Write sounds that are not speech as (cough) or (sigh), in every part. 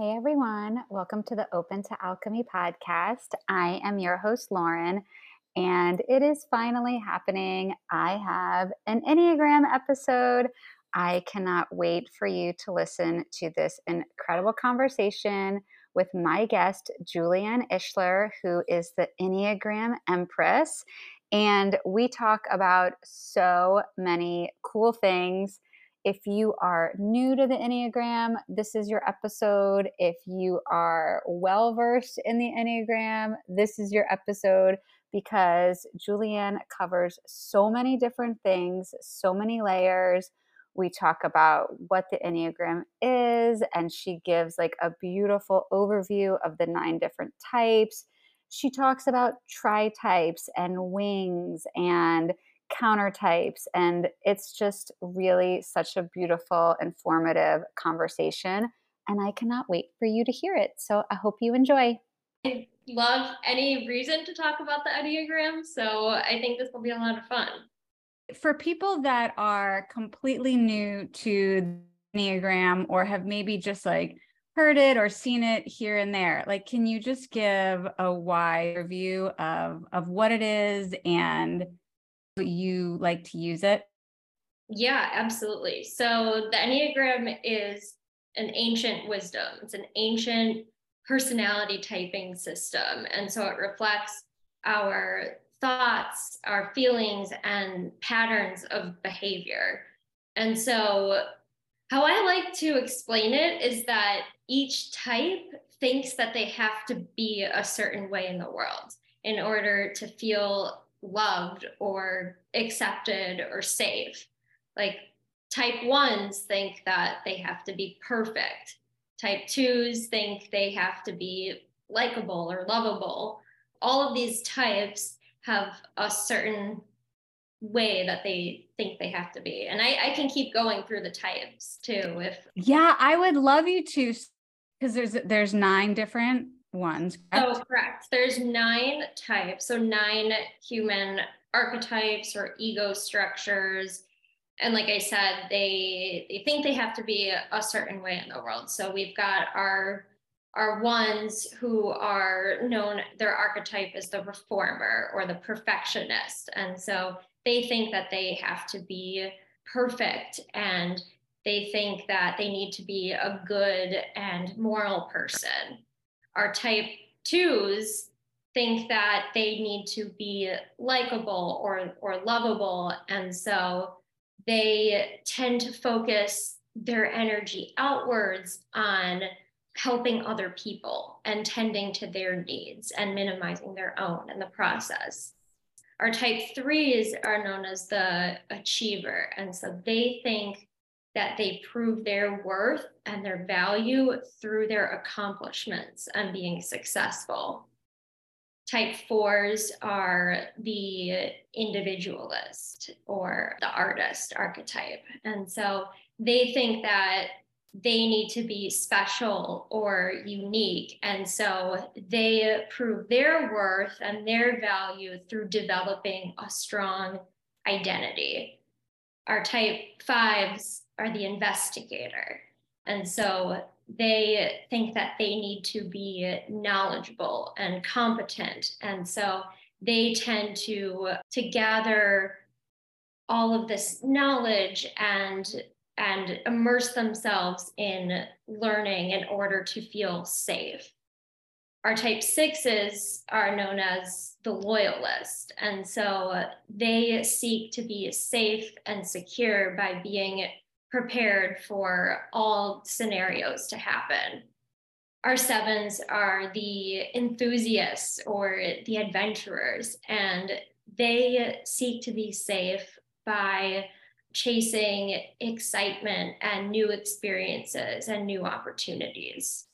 Hey everyone, welcome to the Open to Alchemy podcast. I am your host, Lauren, and it is finally happening. I have an Enneagram episode. I cannot wait for you to listen to this incredible conversation with my guest, Julianne Ishler, who is the Enneagram Empress. And we talk about so many cool things if you are new to the Enneagram, this is your episode. If you are well versed in the Enneagram, this is your episode because Julianne covers so many different things, so many layers. We talk about what the Enneagram is, and she gives like a beautiful overview of the nine different types. She talks about tri types and wings and counter types. And it's just really such a beautiful, informative conversation. And I cannot wait for you to hear it. So I hope you enjoy. I love any reason to talk about the Enneagram. So I think this will be a lot of fun. For people that are completely new to the Enneagram or have maybe just like heard it or seen it here and there, like can you just give a wide review of of what it is and you like to use it? Yeah, absolutely. So the Enneagram is an ancient wisdom, it's an ancient personality typing system. And so it reflects our thoughts, our feelings, and patterns of behavior. And so, how I like to explain it is that each type thinks that they have to be a certain way in the world in order to feel loved or accepted or safe. Like type ones think that they have to be perfect. Type twos think they have to be likable or lovable. All of these types have a certain way that they think they have to be. And I, I can keep going through the types too. If yeah, I would love you to because there's there's nine different ones. Correct? Oh, correct. There's nine types. So nine human archetypes or ego structures. And like I said, they they think they have to be a, certain way in the world. So we've got our our ones who are known their archetype is the reformer or the perfectionist. And so they think that they have to be perfect and they think that they need to be a good and moral person our type twos think that they need to be likable or, or lovable. And so they tend to focus their energy outwards on helping other people and tending to their needs and minimizing their own in the process. Our type threes are known as the achiever. And so they think that they prove their worth and their value through their accomplishments and being successful. Type fours are the individualist or the artist archetype. And so they think that they need to be special or unique. And so they prove their worth and their value through developing a strong identity. Our type fives are the investigator. And so they think that they need to be knowledgeable and competent. And so they tend to, to gather all of this knowledge and and immerse themselves in learning in order to feel safe. Our type sixes are known as the loyalist. And so they seek to be safe and secure by being prepared for all scenarios to happen. Our sevens are the enthusiasts or the adventurers, and they seek to be safe by chasing excitement and new experiences and new opportunities.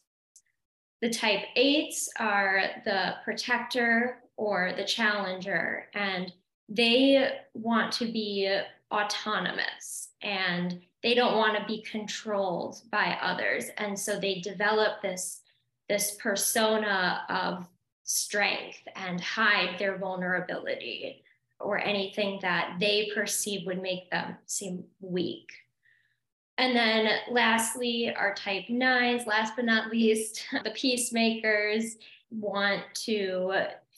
The type eights are the protector or the challenger, and they want to be autonomous and they don't want to be controlled by others. And so they develop this, this persona of strength and hide their vulnerability or anything that they perceive would make them seem weak. And then lastly, our type nines, last but not least, (laughs) the peacemakers want to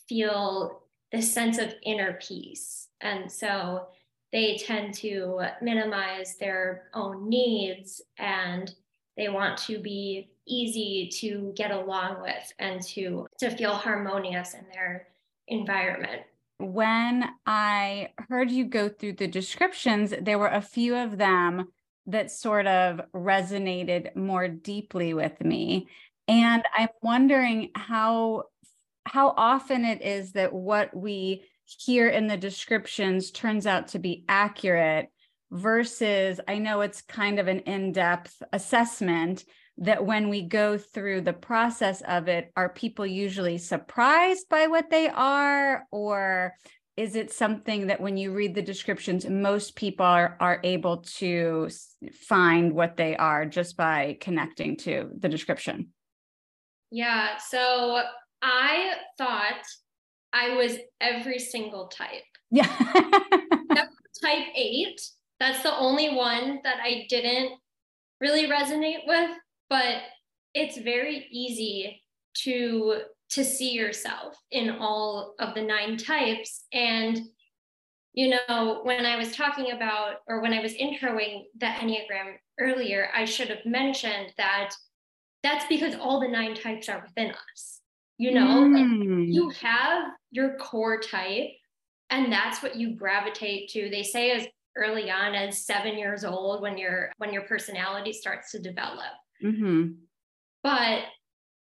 feel this sense of inner peace. And so they tend to minimize their own needs and they want to be easy to get along with and to, to feel harmonious in their environment. When I heard you go through the descriptions, there were a few of them that sort of resonated more deeply with me. And I'm wondering how how often it is that what we hear in the descriptions turns out to be accurate versus I know it's kind of an in-depth assessment that when we go through the process of it are people usually surprised by what they are? Or is it something that when you read the descriptions most people are, are able to find what they are just by connecting to the description? Yeah so i thought i was every single type. Yeah. (laughs) Type 8 that's the only one that i didn't really resonate with but it's very easy to to see yourself in all of the nine types. And you know when i was talking about or when i was introing the enneagram earlier i should have mentioned that that's because all the nine types are within us you know mm. like you have your core type and that's what you gravitate to they say as early on as seven years old when your when your personality starts to develop mm-hmm. but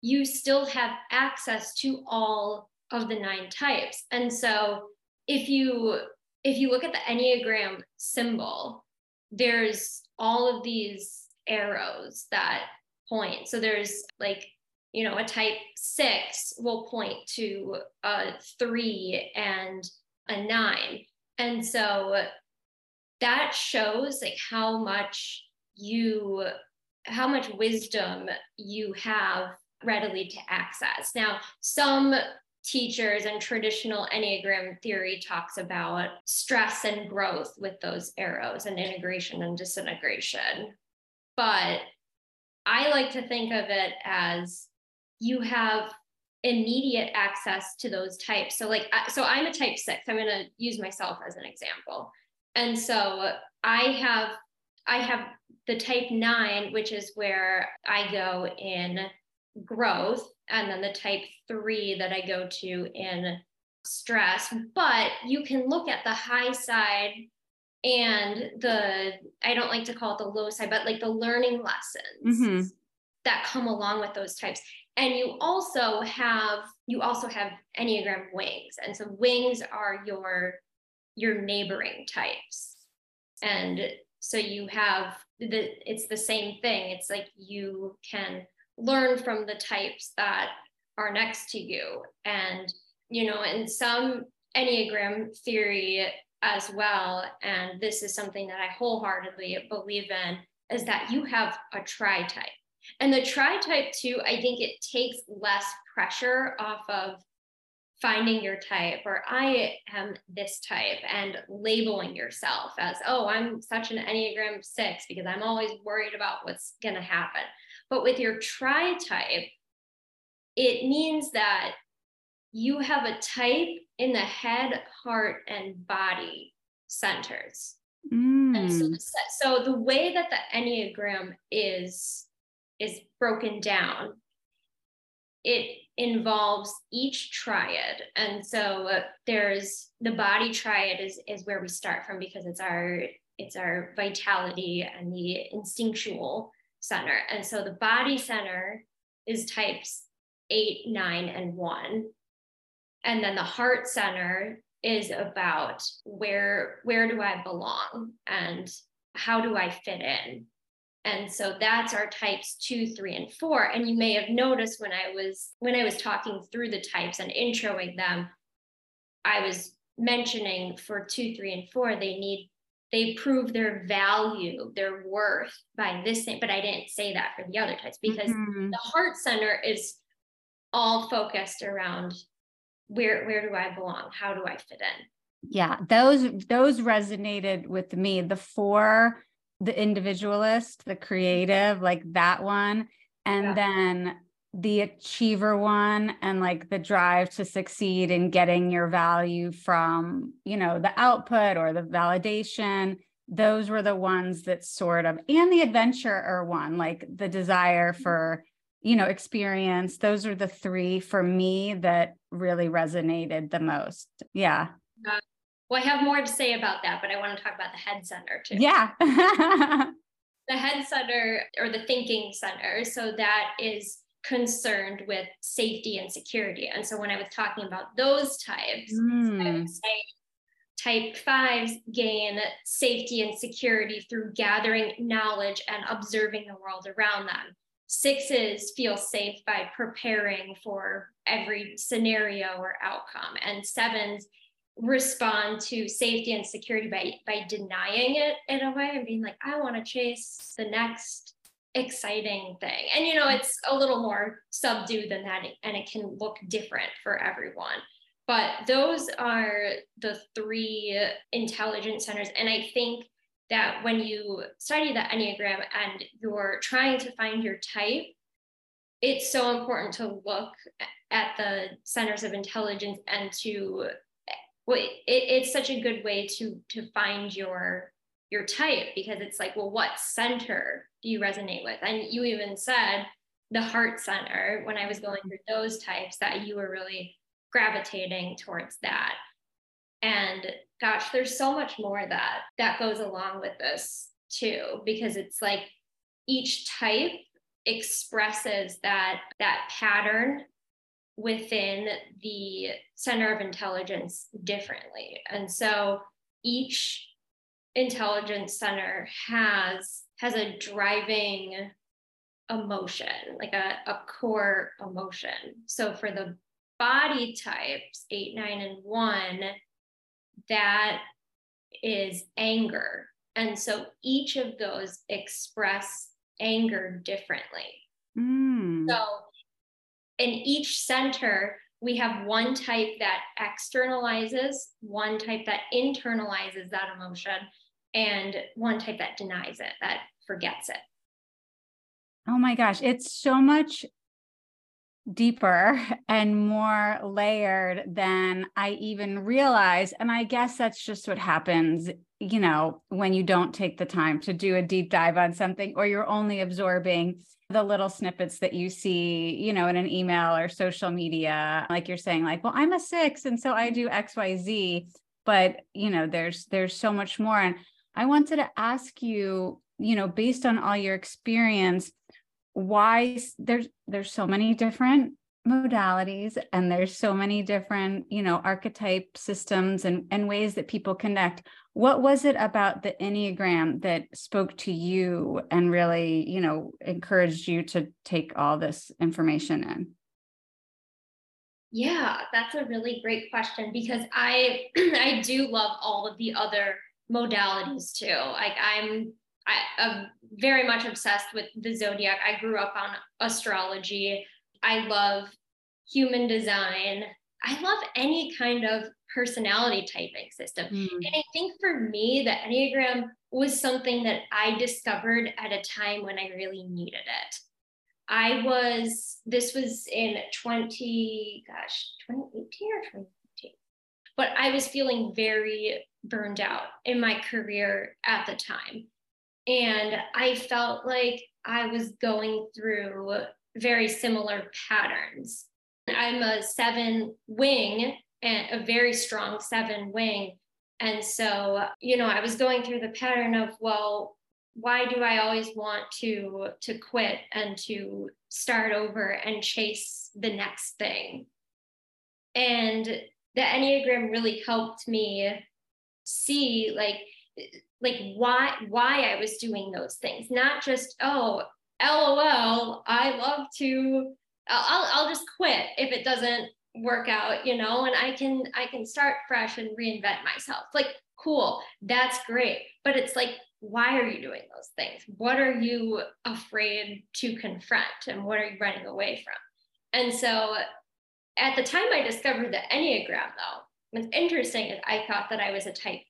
you still have access to all of the nine types and so if you if you look at the enneagram symbol there's all of these arrows that point so there's like you know a type six will point to a three and a nine and so that shows like how much you how much wisdom you have readily to access. Now, some teachers and traditional Enneagram theory talks about stress and growth with those arrows and integration and disintegration. But I like to think of it as you have immediate access to those types. So, like, so I'm a type six. I'm going to use myself as an example. And so I have I have the type nine, which is where I go in growth, and then the type three that I go to in stress. But you can look at the high side and the, I don't like to call it the low side, but like the learning lessons mm-hmm. that come along with those types. And you also have, you also have Enneagram wings. And so wings are your, your neighboring types. And so you have the it's the same thing it's like you can learn from the types that are next to you and you know in some enneagram theory as well and this is something that i wholeheartedly believe in is that you have a tri type and the tri type too i think it takes less pressure off of finding your type or I am this type and labeling yourself as, oh, I'm such an Enneagram six because I'm always worried about what's going to happen. But with your tri type, it means that you have a type in the head, heart, and body centers. Mm. And so, the, so the way that the Enneagram is is broken down, it involves each triad. And so uh, there's the body triad is, is where we start from because it's our it's our vitality and the instinctual center. And so the body center is types eight, nine, and one. And then the heart center is about where where do I belong and how do I fit in? And so that's our types two, three, and four. And you may have noticed when I was when I was talking through the types and introing them, I was mentioning for two, three, and four, they need they prove their value, their worth by this thing. But I didn't say that for the other types because mm-hmm. the heart center is all focused around where where do I belong? How do I fit in? Yeah, those those resonated with me. The four, the individualist, the creative, like that one, and yeah. then the achiever one and like the drive to succeed in getting your value from you know the output or the validation. Those were the ones that sort of and the adventurer one like the desire mm-hmm. for you know experience. Those are the three for me that really resonated the most. Yeah well i have more to say about that but i want to talk about the head center too yeah (laughs) the head center or the thinking center so that is concerned with safety and security and so when i was talking about those types mm. i would hmm. say Type fives gain safety and security through gathering knowledge and observing the world around them. Sixes feel safe by preparing for every scenario or outcome. And sevens respond to safety and security by, by denying it in a way and being like, I want to chase the next exciting thing. And, you know, it's a little more subdued than that, and it can look different for everyone. But those are the three intelligence centers. And I think that when you study the Enneagram and you're trying to find your type, it's so important to look at the centers of intelligence and to well, it, it's such a good way to to find your your type because it's like well what center do you resonate with? And you even said the heart center when i was going mm-hmm. through those types that you were really gravitating towards that. And gosh, there's so much more that that goes along with this too, because it's like each type expresses that that pattern within the center of intelligence differently. And so each intelligence center has has a driving emotion, like a, a core emotion. So for the body types, eight, nine, and one, that is anger. And so each of those express anger differently. Mm. So in each center, we have one type that externalizes, one type that internalizes that emotion, and one type that denies it, that forgets it. Oh my gosh, it's so much deeper and more layered than I even realized. And I guess that's just what happens, you know, when you don't take the time to do a deep dive on something or you're only absorbing the little snippets that you see, you know, in an email or social media. Like you're saying, like, well, I'm a six, and so I do XYZ. But you know, there's there's so much more. And I wanted to ask you, you know, based on all your experience, why there's there's so many different modalities and there's so many different you know archetype systems and, and ways that people connect. What was it about the enneagram that spoke to you and really you know encouraged you to take all this information in? Yeah that's a really great question because i (clears throat) i do love all of the other modalities too. Like i'm I, am very much obsessed with the zodiac. I grew up on astrology. I love human design. I love any kind of personality typing system. Mm. And I think for me, the Enneagram was something that I discovered at a time when I really needed it. I was, this was in 20, gosh, 2018 or 2019. But I was feeling very burned out in my career at the time. And I felt like I was going through very similar patterns. I'm a seven wing and a very strong seven wing. And so, you know, I was going through the pattern of, well, why do I always want to to quit and to start over and chase the next thing? And the Enneagram really helped me see like like why why I was doing those things, not just oh lol I love to I'll I'll just quit if it doesn't work out, you know, and I can I can start fresh and reinvent myself. Like cool, that's great. But it's like why are you doing those things? What are you afraid to confront and what are you running away from? And so at the time I discovered the Enneagram, though, what's interesting is I thought that I was a type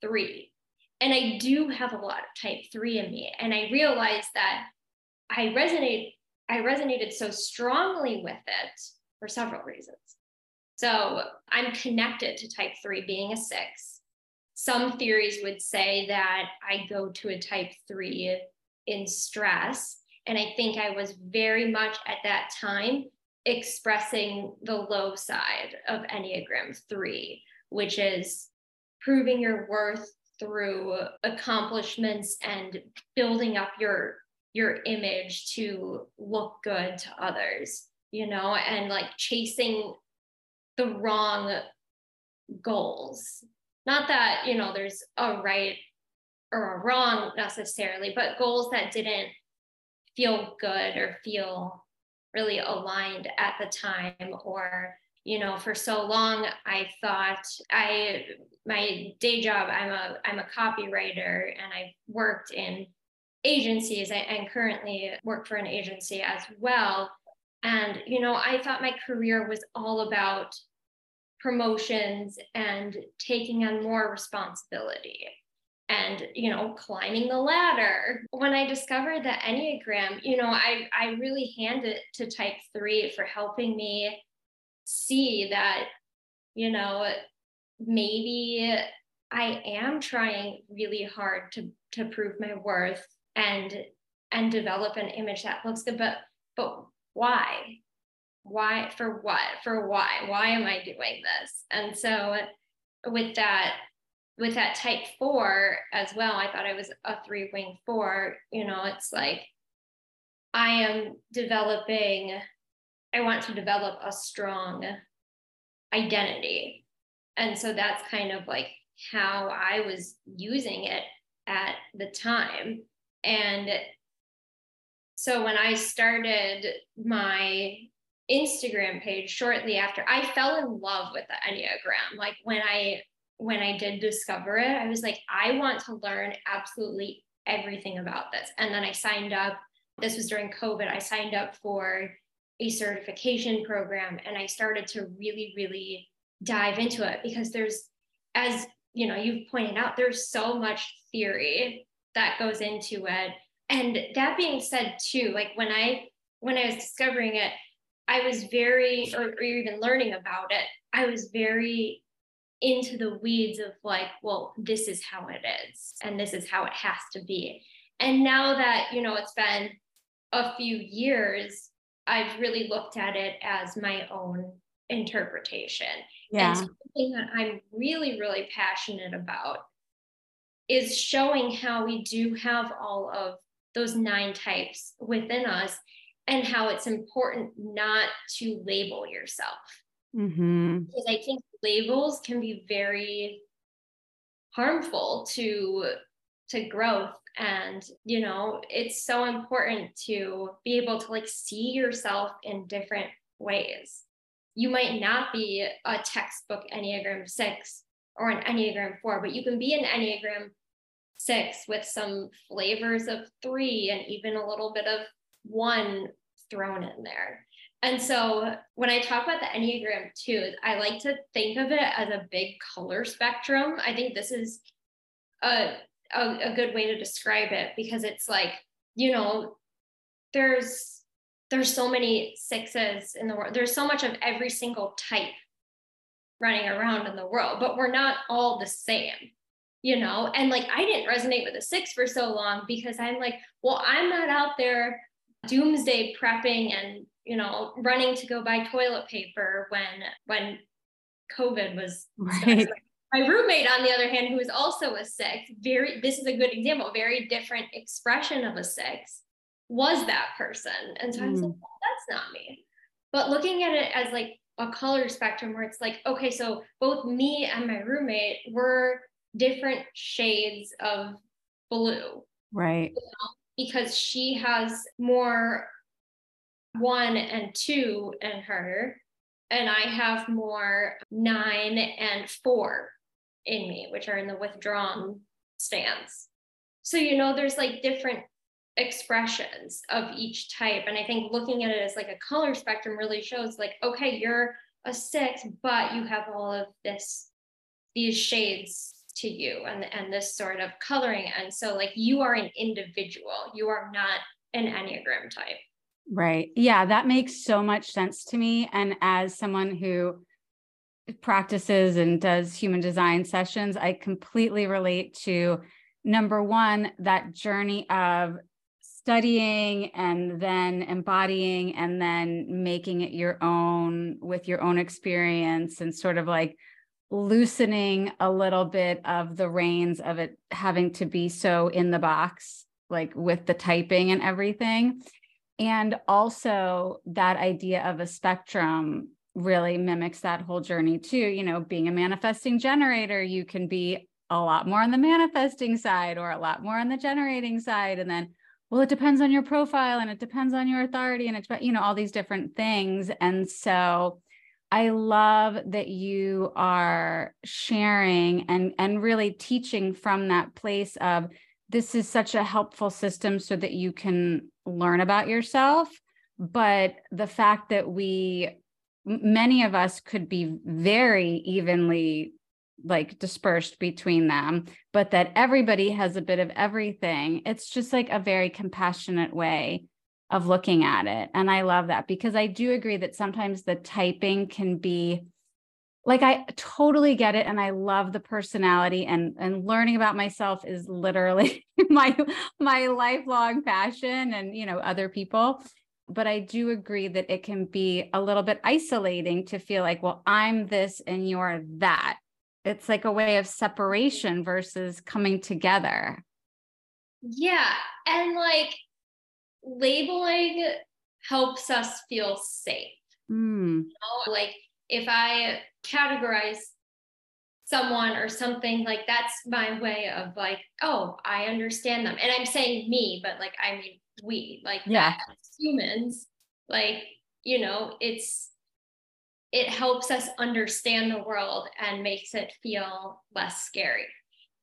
three. And I do have a lot of type three in me. And I realized that I resonate, I resonated so strongly with it for several reasons. So I'm connected to type three being a six. Some theories would say that I go to a type three in stress. And I think I was very much at that time expressing the low side of Enneagram 3, which is proving your worth through accomplishments and building up your your image to look good to others you know and like chasing the wrong goals. Not that you know there's a right or a wrong necessarily but goals that didn't feel good or feel really aligned at the time or you know for so long i thought i my day job i'm a i'm a copywriter and i've worked in agencies. And currently work for an agency as well. And you know i thought my career was all about promotions and taking on more responsibility and you know climbing the ladder. When i discovered the enneagram you know i i really hand it to type 3 for helping me see that you know maybe i am trying really hard to to prove my worth and and develop an image that looks good but but why? Why for what? For why? Why am i doing this? And so with that with that type four as well, I thought I was a three wing four. You know, it's like I am developing, I want to develop a strong identity. And so that's kind of like how I was using it at the time. And so when I started my Instagram page shortly after, I fell in love with the Enneagram. Like when I when I did discover it, I was like, I want to learn absolutely everything about this. And then I signed up. This was during COVID. I signed up for a certification program and I started to really, really dive into it because there's, as you know, you've pointed out, there's so much theory that goes into it. And that being said, too, like when I when I was discovering it, I was very, or, or even learning about it, I was very into the weeds of like, well, this is how it is and this is how it has to be. And now that, you know, it's been a few years, I've really looked at it as my own interpretation. Yeah. And something that I'm really, really passionate about is showing how we do have all of those nine types within us and how it's important not to label yourself. Mm-hmm. Because I think labels can be very harmful to to growth. And you know it's so important to be able to like see yourself in different ways. You might not be a textbook enneagram 6 or an enneagram 4 but you can be an enneagram 6 with some flavors of 3 and even a little bit of 1 thrown in there. And so when I talk about the Enneagram 2, I like to think of it as a big color spectrum. I think this is a, a, a good way to describe it because it's like, you know, there's there's so many sixes in the world. There's so much of every single type running around in the world, but we're not all the same, you know? And like I didn't resonate with a six for so long because I'm like, well, I'm not out there doomsday prepping and you know, running to go buy toilet paper when when COVID was right. My roommate, on the other hand, who is also a six, very this is a good example, very different expression of a six, was that person. And so mm. I was like, well, that's not me. But looking at it as like a color spectrum where it's like, okay, so both me and my roommate were different shades of blue. Right. You know, because she has more one and two in her, and I have more nine and four in me, which are in the withdrawn stance. So, you know, there's like different expressions of each type. And I think looking at it as like a color spectrum really shows like, okay, you're a six, but you have all of this, these shades to you and, and this sort of coloring. And so like you are an individual, you are not an Enneagram type. Right. Yeah, that makes so much sense to me. And as someone who practices and does human design sessions, I completely relate to number one, that journey of studying and then embodying and then making it your own with your own experience and sort of like loosening a little bit of the reins of it having to be so in the box like with the typing and everything. And also that idea of a spectrum really mimics that whole journey too. You know being a manifesting generator you can be a lot more on the manifesting side or a lot more on the generating side. And then well it depends on your profile and it depends on your authority and it's you know all these different things. And so i love that you are sharing and and really teaching from that place of this is such a helpful system so that you can learn about yourself. But the fact that we many of us could be very evenly like dispersed between them, but that everybody has a bit of everything. It's just like a very compassionate way of looking at it. And I love that because I do agree that sometimes the typing can be like I totally get it and I love the personality and and learning about myself is literally (laughs) my my lifelong passion and you know other people but I do agree that it can be a little bit isolating to feel like well I'm this and you're that it's like a way of separation versus coming together. Yeah. And like labeling helps us feel safe. Mm. You know, like if I categorize someone or something like that's my way of like oh i understand them and i'm saying me but like i mean we like yeah humans like you know it's it helps us understand the world and makes it feel less scary.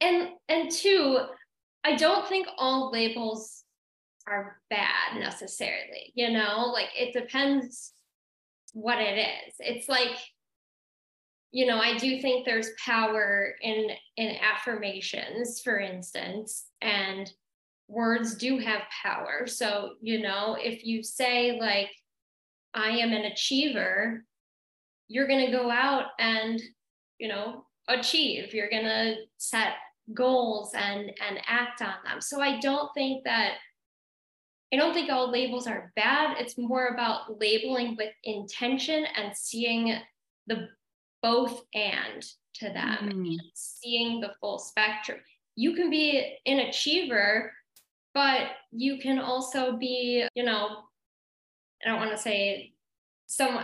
And and two, I don't think all labels are bad necessarily, you know, like it depends what it is. It's like you know, I do think there's power in in affirmations, for instance, and words do have power. So, you know, if you say like I am an achiever, you're going to go out and you know achieve you're going to set goals and and act on them so i don't think that i don't think all labels are bad it's more about labeling with intention and seeing the both and to them mm. seeing the full spectrum you can be an achiever but you can also be you know i don't want to say some I,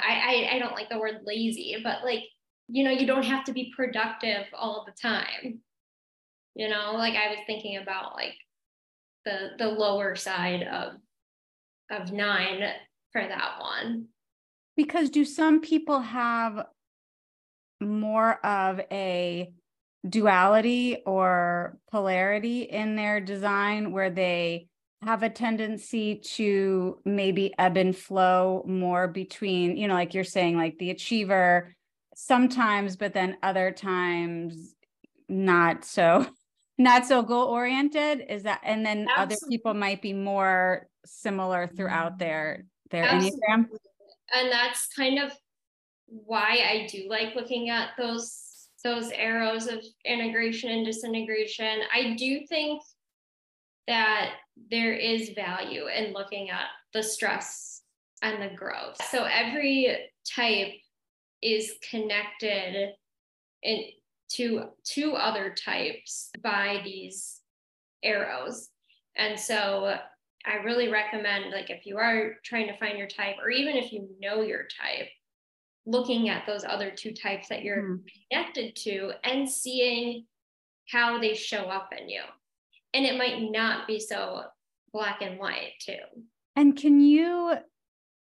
I I don't like the word lazy, but like you know you don't have to be productive all the time. You know, like I was thinking about like the the lower side of of nine for that one. Because do some people have more of a duality or polarity in their design where they have a tendency to maybe ebb and flow more between, you know, like you're saying, like the achiever sometimes, but then other times not so (laughs) not so goal oriented is that and then Absolutely. other people might be more similar throughout their their Absolutely. enneagram and that's kind of why i do like looking at those those arrows of integration and disintegration i do think that there is value in looking at the stress and the growth. So every type is connected in to two other types by these arrows. And so I really recommend like if you are trying to find your type or even if you know your type, looking at those other two types that you're mm. connected to and seeing how they show up in you. And it might not be so black and white, too. And can you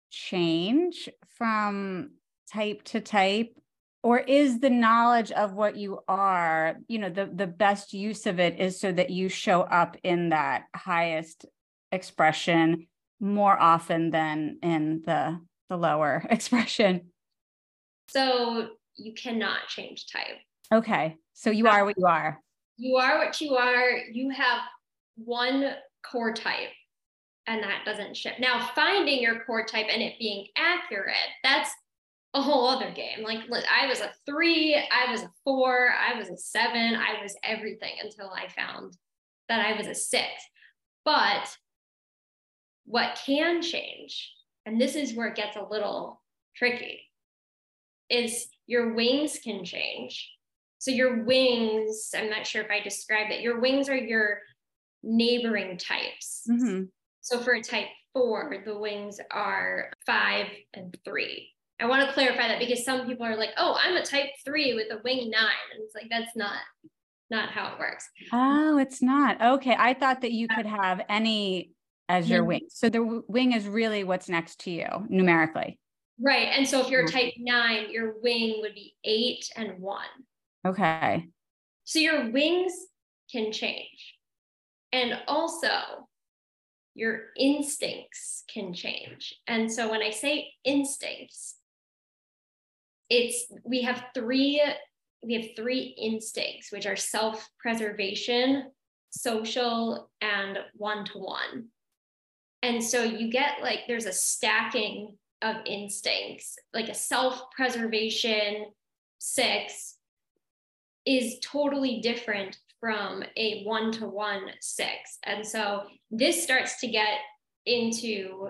change from type to type? Or is the knowledge of what you are, you know, the, the best use of it is so that you show up in that highest expression more often than in the the lower (laughs) expression so you cannot change type. Okay. So you are what you are. You are what you are. You have one core type and that doesn't shift. Now finding your core type and it being accurate that's a whole other game. Like i was a three i was a four i was a seven i was everything until i found that i was a six. But what can change, and this is where it gets a little tricky, is your wings can change. So your wings, I'm not sure if I described it, your wings are your neighboring types. Mm-hmm. So for a type four, the wings are five and three. I want to clarify that because some people are like, oh, I'm a type three with a wing nine. And it's like, that's not not how it works. Oh, it's not. Okay. I thought that you could have any as your wing. So the wing is really what's next to you numerically. Right. And so if you're mm-hmm. type nine, your wing would be eight and one. Okay. So your wings can change. And also, your instincts can change. And so when I say instincts, it's we have three we have three instincts which are self-preservation, social and one-to-one. And so you get like there's a stacking of instincts, like a self preservation six is totally different from a one to one six. And so this starts to get into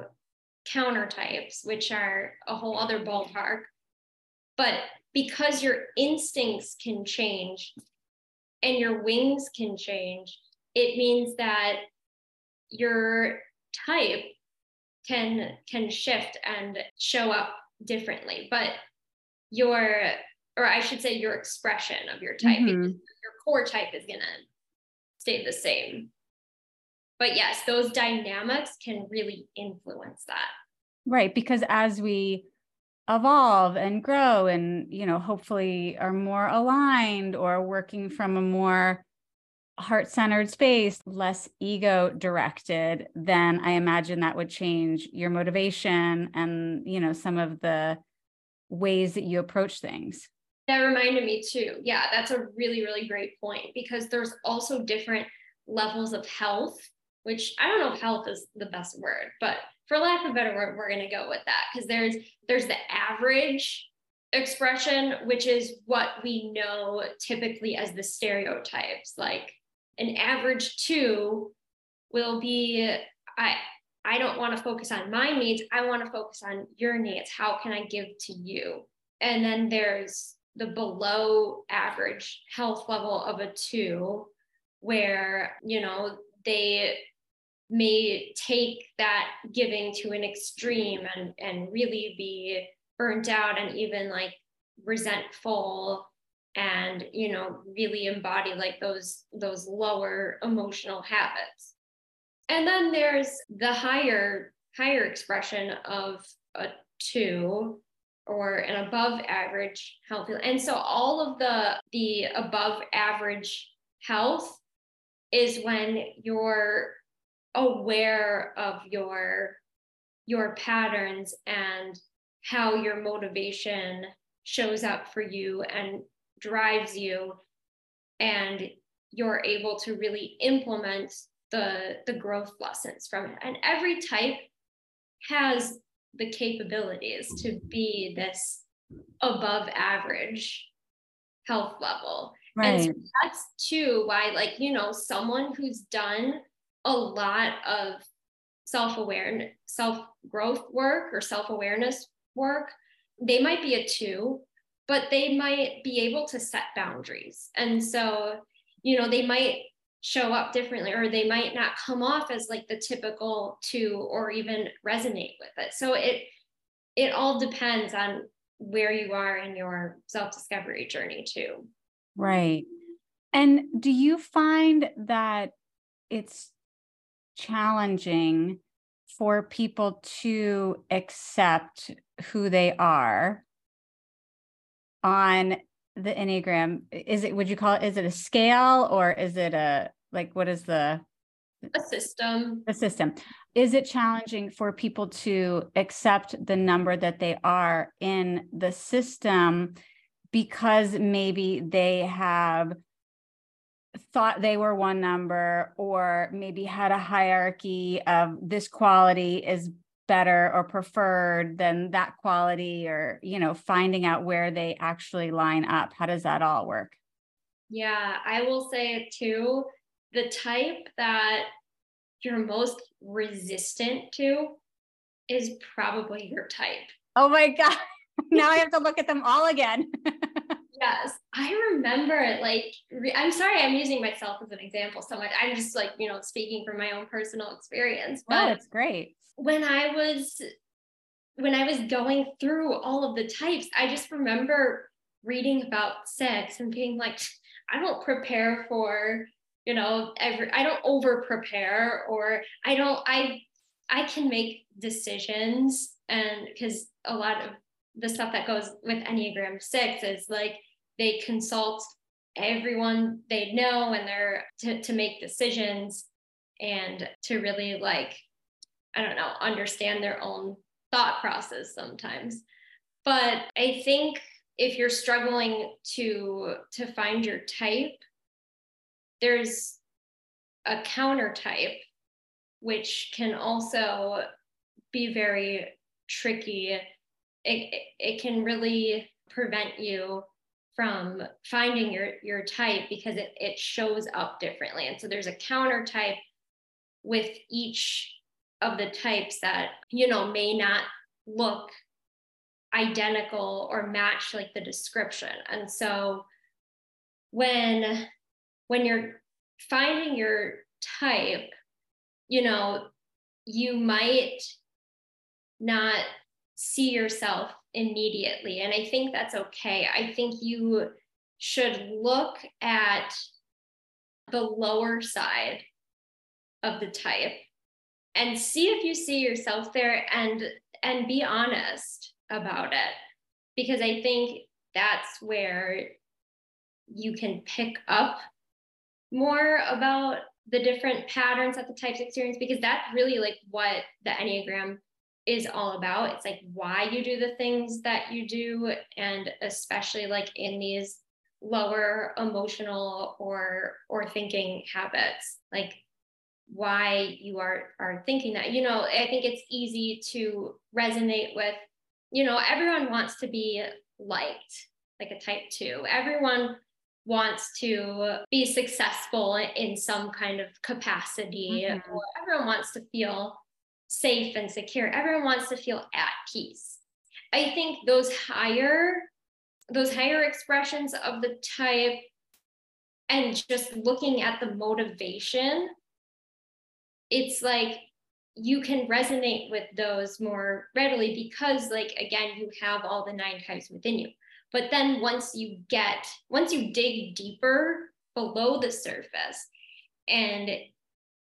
counter types, which are a whole other ballpark. But because your instincts can change and your wings can change, it means that your type can can shift and show up differently. But your or i should say your expression of your type mm-hmm. your core type is going to stay the same. But yes those dynamics can really influence that. Right because as we evolve and grow and you know hopefully are more aligned or working from a more heart centered space, less ego directed, then I imagine that would change your motivation and, you know, some of the ways that you approach things. That reminded me too. Yeah, that's a really, really great point because there's also different levels of health, which I don't know if health is the best word, but for lack of a better word, we're going to go with that because there's there's the average expression, which is what we know typically as the stereotypes, like an average two will be I I don't want to focus on my needs. I want to focus on your needs. How can I give to you? And then there's the below average health level of a two, where, you know, they may take that giving to an extreme and, and really be burnt out and even like resentful and you know really embody like those those lower emotional habits. And then there's the higher higher expression of a two or an above average health and so all of the the above average health is when you're aware of your your patterns and how your motivation shows up for you and drives you and you're able to really implement the the growth lessons from it. And every type has the capabilities to mm-hmm. be this above average health level. Right. and so that's too why like you know someone who's done a lot of self-awareness self-growth work or self-awareness work they might be a two but they might be able to set boundaries. And so, you know, they might show up differently or they might not come off as like the typical two or even resonate with it. So it it all depends on where you are in your self discovery journey, too. Right. And do you find that it's challenging for people to accept who they are on the enneagram is it would you call it is it a scale or is it a like what is the a system. the system? Is it challenging for people to accept the number that they are in the system because maybe they have thought they were one number or maybe had a hierarchy of this quality is better or preferred than that quality or you know finding out where they actually line up? How does that all work? Yeah i will say it too the type that you're most resistant to is probably your type. Oh my god (laughs) now i have to look at them all again (laughs) yes i remember it. like i'm sorry i'm using myself as an example so much i'm just like you know speaking from my own personal experience but oh, it's great when I was when I was going through all of the types, I just remember reading about sex and being like, I don't prepare for, you know, every I don't over prepare or I don't I I can make decisions and because a lot of the stuff that goes with Enneagram 6 is like they consult everyone they know and they're to, to make decisions and to really like I don't know, understand their own thought process sometimes. But I think if you're struggling to to find your type, there's a counter type which can also be very tricky. It, it can really prevent you from finding your your type because it, it shows up differently. And so there's a counter type with each of the types that you know may not look identical or match like the description and so when when you're finding your type you know you might not see yourself immediately and i think that's okay. I think you should look at the lower side of the type and see if you see yourself there and and be honest about it because i think that's where you can pick up more about the different patterns that the types experience because that's really like what the enneagram is all about. It's like why you do the things that you do and especially like in these lower emotional or or thinking habits like why you are are thinking that. You know i think it's easy to resonate with you know everyone wants to be liked like a type 2 everyone wants to be successful in some kind of capacity mm-hmm. or everyone wants to feel safe and secure. Everyone wants to feel at peace. I think those higher those higher expressions of the type and just looking at the motivation it's like you can resonate with those more readily because like again you have all the nine types within you. But then once you get once you dig deeper below the surface and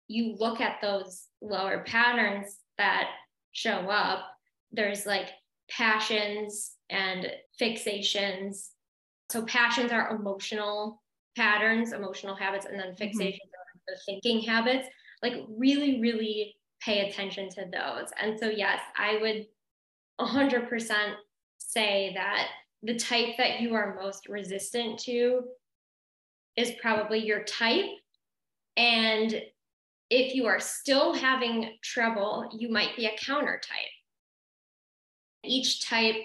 you look at those lower patterns that show up there's like passions and fixations so passions are emotional patterns emotional habits and then mm-hmm. fixations mm-hmm. are the thinking habits like really, really pay attention to those. And so, yes, I would 100% say that the type that you are most resistant to is probably your type. And if you are still having trouble, you might be a counter type. Each type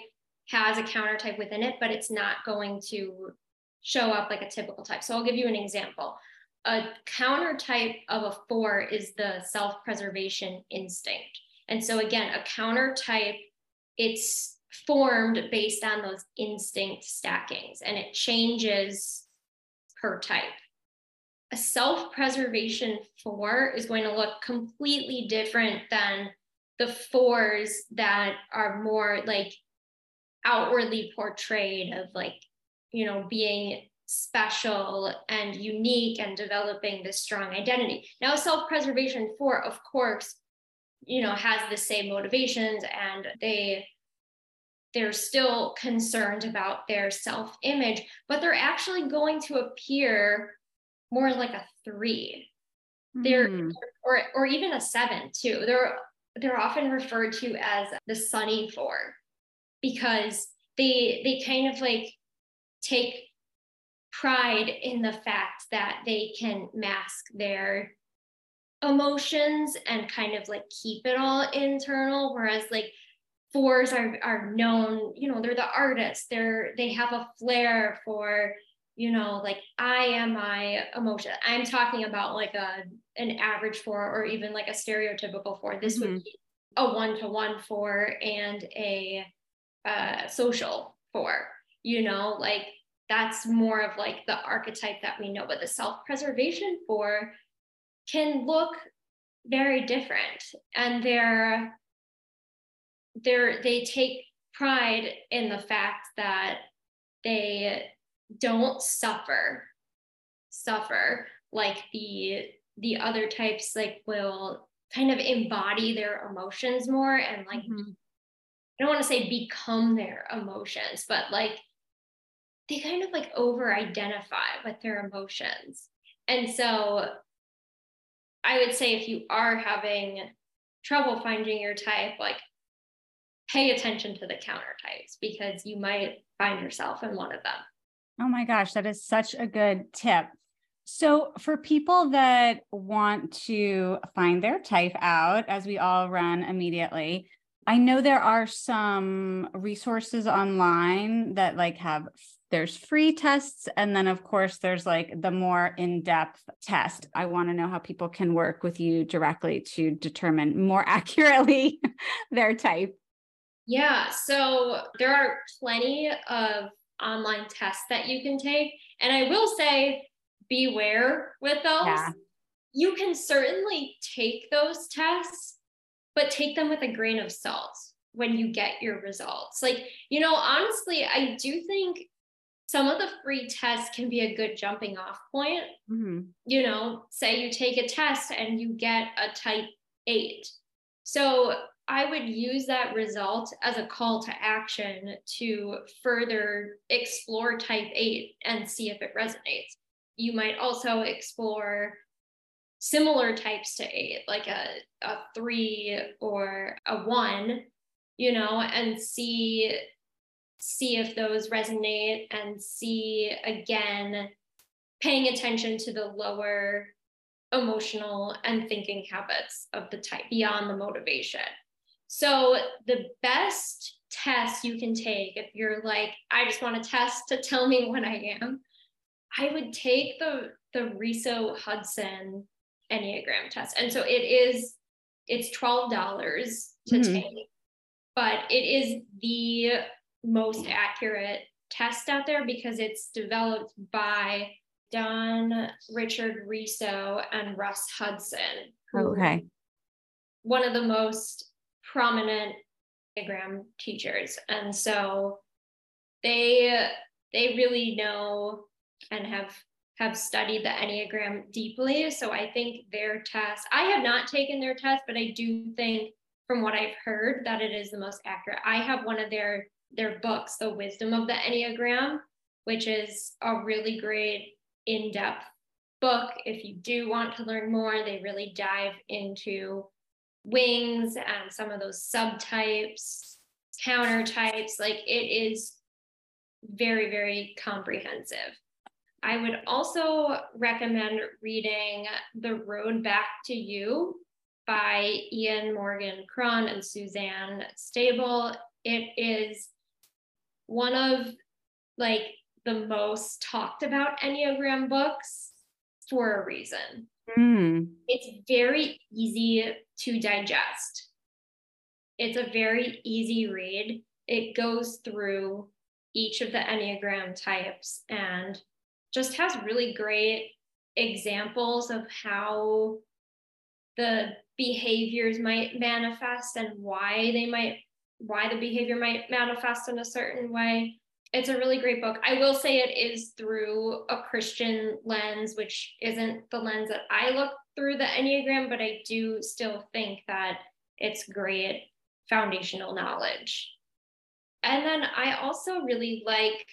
has a counter type within it, but it's not going to show up like a typical type. So I'll give you an example a counter type of a four is the self-preservation instinct. And so again, a counter type, it's formed based on those instinct stackings and it changes per type. A self-preservation four is going to look completely different than the fours that are more like outwardly portrayed of like, you know, being special and unique and developing this strong identity. Now, self preservation four, of course, you know, has the same motivations and they they're still concerned about their self image, but they're actually going to appear more like a 3 mm. They're or or even a seven too. They're they're often referred to as the sunny four because they they kind of like take pride in the fact that they can mask their emotions and kind of like keep it all internal whereas like fours are are known you know they're the artists they're they have a flair for you know like i am my emotion i'm talking about like a an average four or even like a stereotypical four this mm-hmm. would be a one-to-one four and a uh, social four you know like that's more of like the archetype that we know but the self-preservation four can look very different and they're they're they take pride in the fact that they don't suffer suffer like the the other types like will kind of embody their emotions more and like mm-hmm. I don't want to say become their emotions, but like they kind of like over identify with their emotions. And so I would say if you are having trouble finding your type, like pay attention to the counter types because you might find yourself in one of them. Oh my gosh, that is such a good tip. So, for people that want to find their type out, as we all run immediately, I know there are some resources online that like have there's free tests and then of course there's like the more in-depth test. I want to know how people can work with you directly to determine more (laughs) accurately their type. Yeah, so there are plenty of online tests that you can take and I will say beware with those. Yeah. You can certainly take those tests but take them with a grain of salt when you get your results. Like, you know, honestly, I do think some of the free tests can be a good jumping off point. Mm-hmm. You know, say you take a test and you get a type eight. So I would use that result as a call to action to further explore type eight and see if it resonates. You might also explore similar types to eight, like a, a three or a one, you know, and see see if those resonate and see again paying attention to the lower emotional and thinking habits of the type beyond the motivation. So the best test you can take if you're like, I just want a test to tell me what I am, I would take the the Riso Hudson Enneagram test. And so it is, it's $12 to mm-hmm. take, but it is the most accurate test out there because it's developed by Don Richard Riso and Russ Hudson. Okay. One of the most prominent Enneagram teachers. And so they they really know and have have studied the Enneagram deeply. So I think their test, I have not taken their test, but I do think from what I've heard that it is the most accurate. I have one of their their books, The Wisdom of the Enneagram, which is a really great in-depth book. If you do want to learn more, they really dive into wings and some of those subtypes, counter types. Like it is very, very comprehensive. I would also recommend reading The Road Back to You by Ian Morgan Cron and Suzanne Stabile. It is one of like the most talked about Enneagram books for a reason. Mm. It's very easy to digest. It's a very easy read. It goes through each of the Enneagram types and just has really great examples of how the behaviors might manifest and why they might why the behavior might manifest in a certain way. It's a really great book. I will say it is through a Christian lens, which isn't the lens that I look through the Enneagram, but I do still think that it's great foundational knowledge. And then I also really like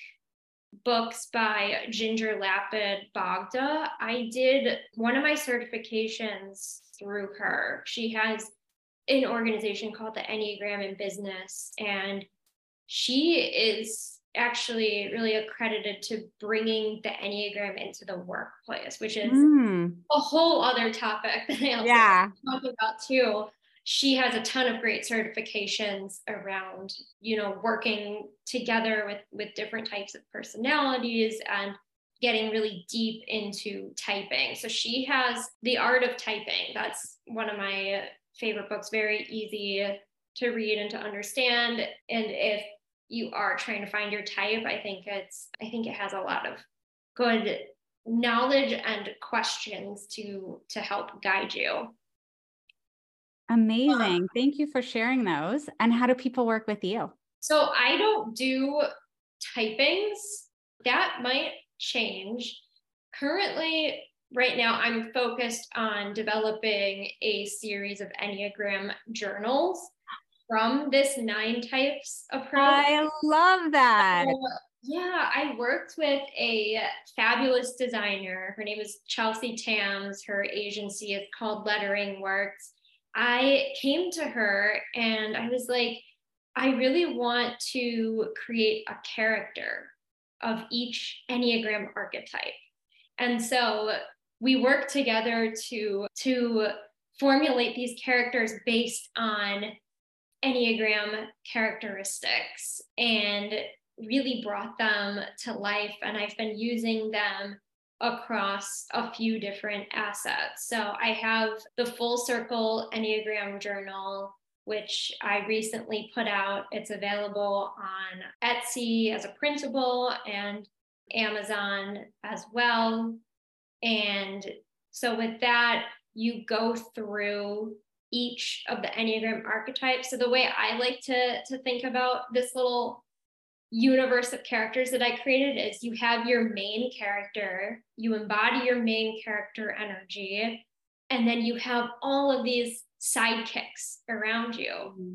books by Ginger Lapid Bogda. I did one of my certifications through her. She has an organization called the Enneagram in Business, and she is actually really accredited to bringing the Enneagram into the workplace, which is mm. a whole other topic that I also yeah. talk about too she has a ton of great certifications around you know working together with with different types of personalities and getting really deep into typing so she has the art of typing that's one of my favorite books very easy to read and to understand and if you are trying to find your type i think it's i think it has a lot of good knowledge and questions to to help guide you Amazing. Thank you for sharing those. And how do people work with you? So I don't do typings. That might change. Currently, right now, I'm focused on developing a series of Enneagram journals from this nine types approach. I love that. Yeah, I worked with a fabulous designer. Her name is Chelsea Tams. Her agency is called Lettering Works I came to her and I was like, I really want to create a character of each Enneagram archetype. And so we worked together to, to formulate these characters based on Enneagram characteristics and really brought them to life. And I've been using them across a few different assets. So I have the Full Circle Enneagram Journal, which I recently put out. It's available on Etsy as a printable and Amazon as well. And so with that, you go through each of the Enneagram archetypes. So the way I like to, to think about this little universe of characters that I created is you have your main character, you embody your main character energy, and then you have all of these sidekicks around you mm-hmm.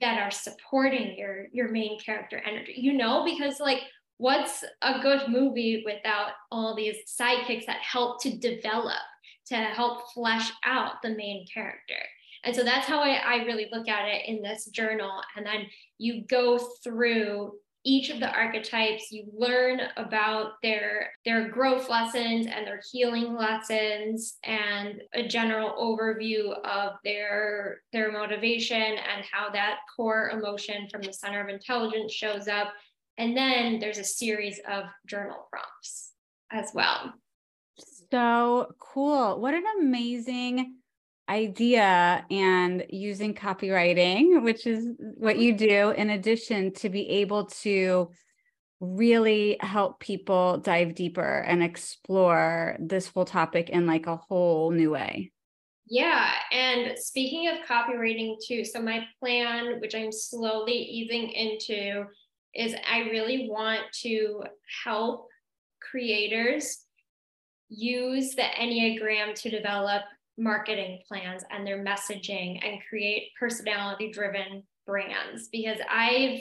that are supporting your your main character energy. You know, because like what's a good movie without all these sidekicks that help to develop, to help flesh out the main character? And so that's how I, I really look at it in this journal. And then you go through each of the archetypes. You learn about their their growth lessons and their healing lessons and a general overview of their their motivation and how that core emotion from the center of intelligence shows up. And then there's a series of journal prompts as well. So cool. What an amazing idea and using copywriting, which is what you do, in addition to be able to really help people dive deeper and explore this whole topic in like a whole new way. Yeah. And speaking of copywriting too, so my plan, which I'm slowly easing into, is I really want to help creators use the Enneagram to develop marketing plans and their messaging and create personality driven brands because I've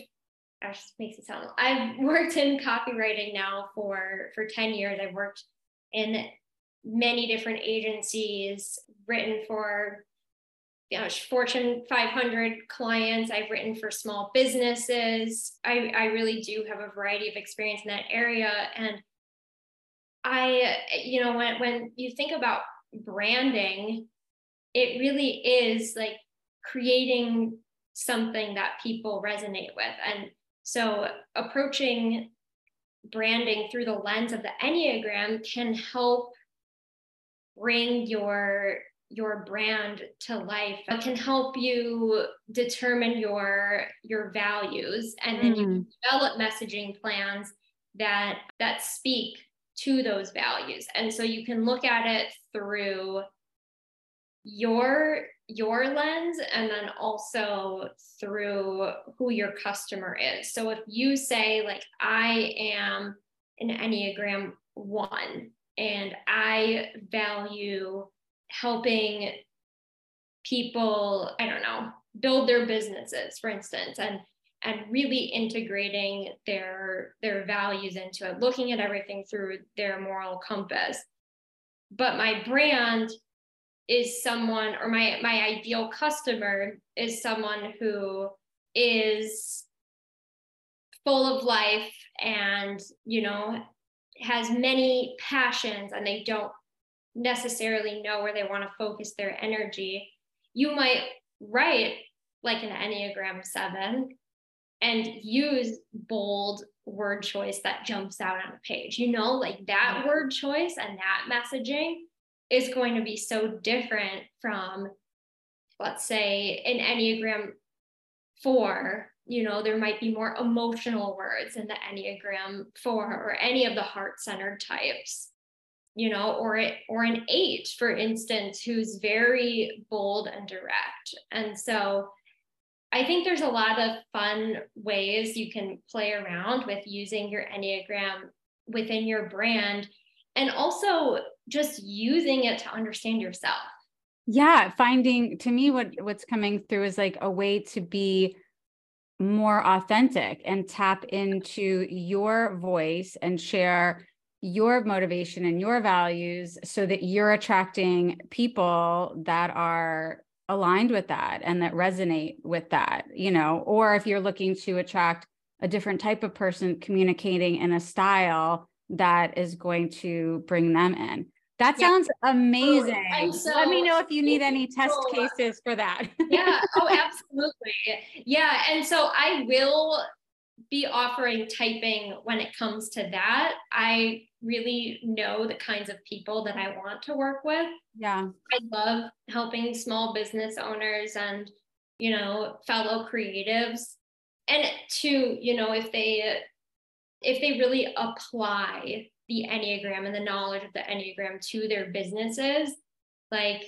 that makes it sound I've (laughs) worked in copywriting now for for 10 years. I've worked in many different agencies, written for you know, Fortune 500 clients. I've written for small businesses. I, I really do have a variety of experience in that area. And I, you know, when, when you think about branding, it really is like creating something that people resonate with. And so approaching branding through the lens of the Enneagram can help bring your your brand to life it can help you determine your your values and then mm. you develop messaging plans that that speak to those values. And so you can look at it through your your lens and then also through who your customer is. So if you say, like, I am an Enneagram one and I value helping people, I don't know, build their businesses, for instance, and and really integrating their their values into it, looking at everything through their moral compass. But my brand is someone or my my ideal customer is someone who is full of life and you know has many passions and they don't necessarily know where they want to focus their energy you might write like an enneagram 7 and use bold word choice that jumps out on a page you know like that word choice and that messaging is going to be so different from, let's say, an Enneagram 4. You know, there might be more emotional words in the Enneagram 4 or any of the heart centered types you know, or it, or an eight, for instance, who's very bold and direct. And so I think there's a lot of fun ways you can play around with using your Enneagram within your brand. And also just using it to understand yourself yeah finding to me what what's coming through is like a way to be more authentic and tap into your voice and share your motivation and your values so that you're attracting people that are aligned with that and that resonate with that you know or if you're looking to attract a different type of person communicating in a style that is going to bring them in that sounds yeah. amazing. So, Let me know if you need any test cases for that. yeah. Oh, (laughs) absolutely. Yeah. And so I will be offering typing when it comes to that. I really know the kinds of people that I want to work with. Yeah. I love helping small business owners and, you know, fellow creatives. And to, you know, if they if they really apply the Enneagram and the knowledge of the Enneagram to their businesses, like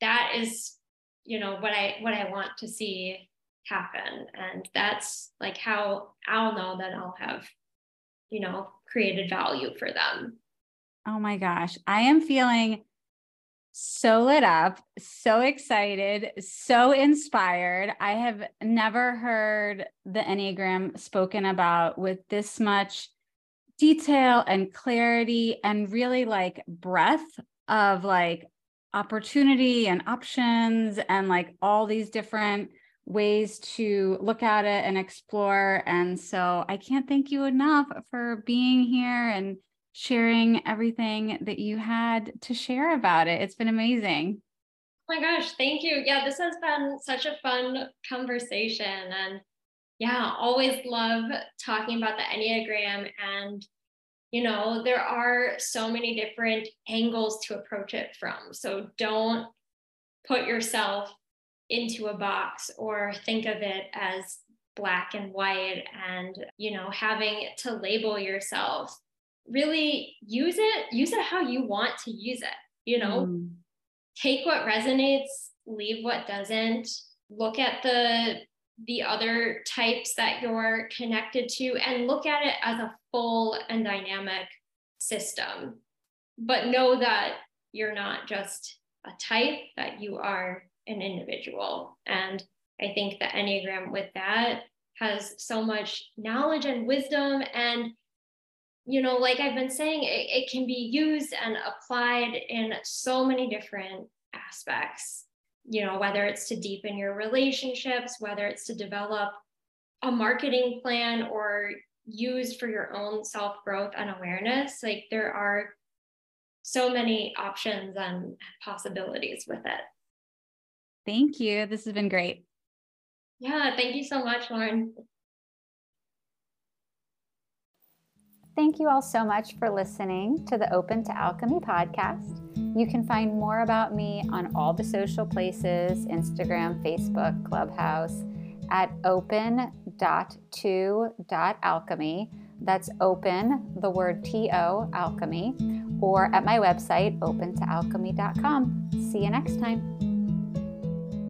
that is, you know, what I what I want to see happen. And that's like how I'll know that I'll have, you know, created value for them. Oh my gosh. I am feeling so lit up, so excited, so inspired. I have never heard the Enneagram spoken about with this much detail and clarity and really like breadth of like opportunity and options and like all these different ways to look at it and explore. And so I can't thank you enough for being here and sharing everything that you had to share about it. It's been amazing. Oh my gosh, thank you. Yeah, this has been such a fun conversation. And yeah, always love talking about the Enneagram. And, you know, there are so many different angles to approach it from. So don't put yourself into a box or think of it as black and white and, you know, having to label yourself. Really use it, use it how you want to use it, you know, mm. take what resonates, leave what doesn't, look at the the other types that you're connected to and look at it as a full and dynamic system. But know that you're not just a type, that you are an individual. And I think the Enneagram with that has so much knowledge and wisdom. And, you know, like I've been saying, it, it can be used and applied in so many different aspects you know, whether it's to deepen your relationships, whether it's to develop a marketing plan or use for your own self growth and awareness, like there are so many options and possibilities with it. Thank you. This has been great. Yeah, thank you so much, Lauren. Thank you all so much for listening to the Open to Alchemy podcast. You can find more about me on all the social places Instagram, Facebook, Clubhouse at open.to.alchemy. That's open, the word T O, alchemy, or at my website, opentoalchemy.com. See you next time.